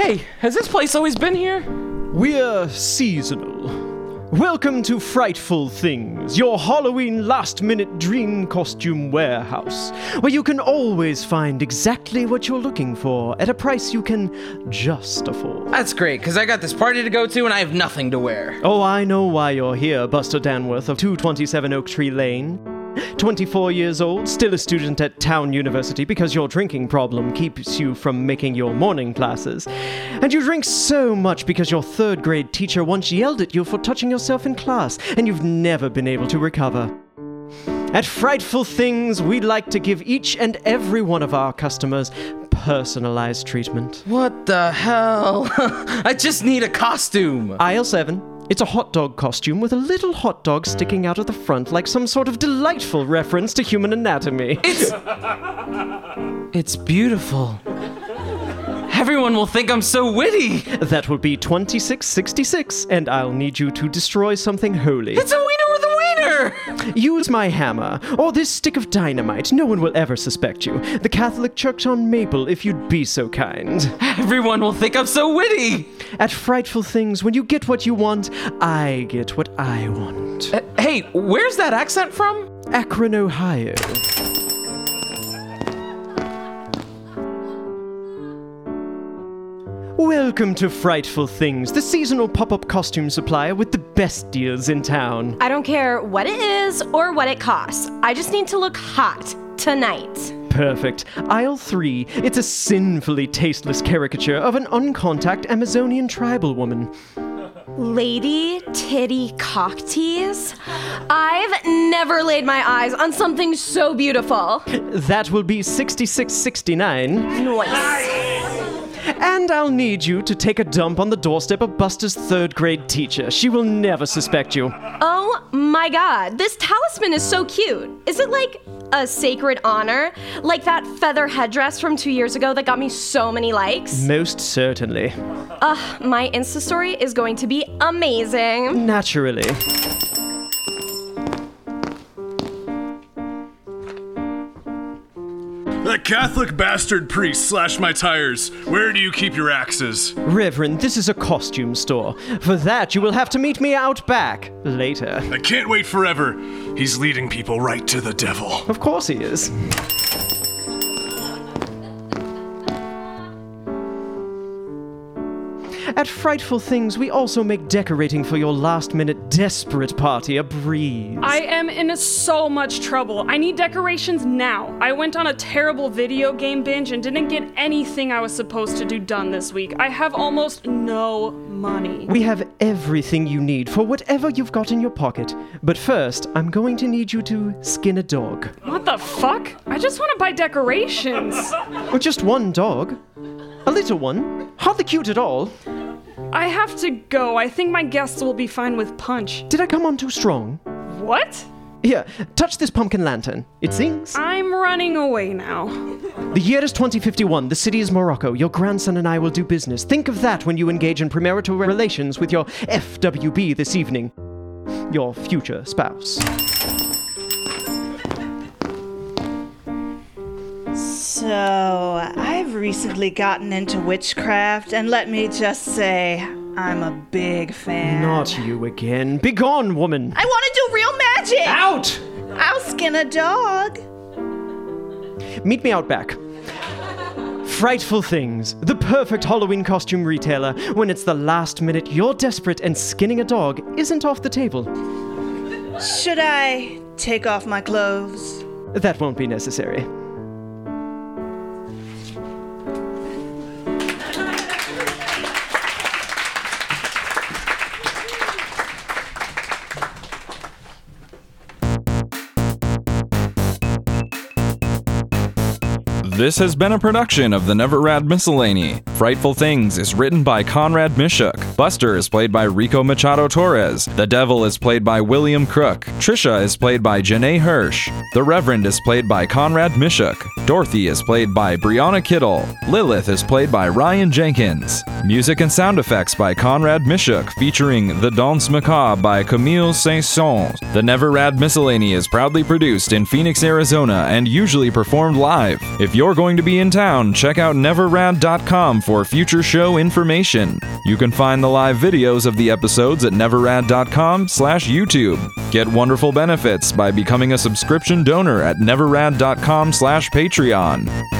Hey, has this place always been here? We're seasonal. Welcome to Frightful Things, your Halloween last minute dream costume warehouse, where you can always find exactly what you're looking for at a price you can just afford. That's great, because I got this party to go to and I have nothing to wear. Oh, I know why you're here, Buster Danworth of 227 Oak Tree Lane. 24 years old, still a student at Town University because your drinking problem keeps you from making your morning classes. And you drink so much because your third grade teacher once yelled at you for touching yourself in class, and you've never been able to recover. At Frightful Things, we like to give each and every one of our customers personalized treatment. What the hell? I just need a costume. Aisle 7. It's a hot dog costume with a little hot dog sticking out of the front like some sort of delightful reference to human anatomy. It's. it's beautiful. Everyone will think I'm so witty. That will be 2666, and I'll need you to destroy something holy. It's a Use my hammer, or this stick of dynamite. No one will ever suspect you. The Catholic Church on Maple, if you'd be so kind. Everyone will think I'm so witty. At Frightful Things, when you get what you want, I get what I want. Uh, hey, where's that accent from? Akron, Ohio. Welcome to Frightful Things, the seasonal pop up costume supplier with the best deals in town. I don't care what it is or what it costs. I just need to look hot tonight. Perfect. Aisle 3. It's a sinfully tasteless caricature of an uncontact Amazonian tribal woman. Lady Titty Cock Tease? I've never laid my eyes on something so beautiful. That will be 6669. Noise. And I'll need you to take a dump on the doorstep of Buster's third grade teacher. She will never suspect you. Oh my god, this talisman is so cute. Is it like a sacred honor? Like that feather headdress from two years ago that got me so many likes? Most certainly. Ugh, my Insta story is going to be amazing. Naturally. Catholic bastard priest slashed my tires. Where do you keep your axes? Reverend, this is a costume store. For that, you will have to meet me out back later. I can't wait forever. He's leading people right to the devil. Of course he is. At Frightful Things, we also make decorating for your last minute desperate party a breeze. I am in so much trouble. I need decorations now. I went on a terrible video game binge and didn't get anything I was supposed to do done this week. I have almost no money. We have everything you need for whatever you've got in your pocket. But first, I'm going to need you to skin a dog. What the fuck? I just want to buy decorations. Or just one dog. A little one. Hardly cute at all. I have to go. I think my guests will be fine with punch. Did I come on too strong? What? Here, touch this pumpkin lantern. It sings. I'm running away now. The year is 2051. The city is Morocco. Your grandson and I will do business. Think of that when you engage in premarital relations with your FWB this evening. Your future spouse. So, I've recently gotten into witchcraft, and let me just say, I'm a big fan. Not you again. Begone, woman. I want to do real magic! Out! I'll skin a dog. Meet me out back. Frightful Things, the perfect Halloween costume retailer. When it's the last minute, you're desperate, and skinning a dog isn't off the table. Should I take off my clothes? That won't be necessary. This has been a production of the Never Rad Miscellany. Frightful Things is written by Conrad Miszuk. Buster is played by Ricco Machado Torres. The Devil is played by William Crook. Tricia is played by Jenae Hirsch. The Reverend is played by Conrad Miszuk. Dorothy is played by Briauna Kittle. Lillith is played by Ryan Jenkins. Music and sound effects by Conrad Miszuk, featuring The Danse Macabre by Camille Saint-Saëns. The Never Rad Miscellany is proudly produced in Phoenix, Arizona, and usually performed live. If you're going to be in town, check out neverrad.com for future show information. You can find the live videos of the episodes at neverrad.com slash YouTube. Get wonderful benefits by becoming a subscription donor at neverrad.com slash Patreon.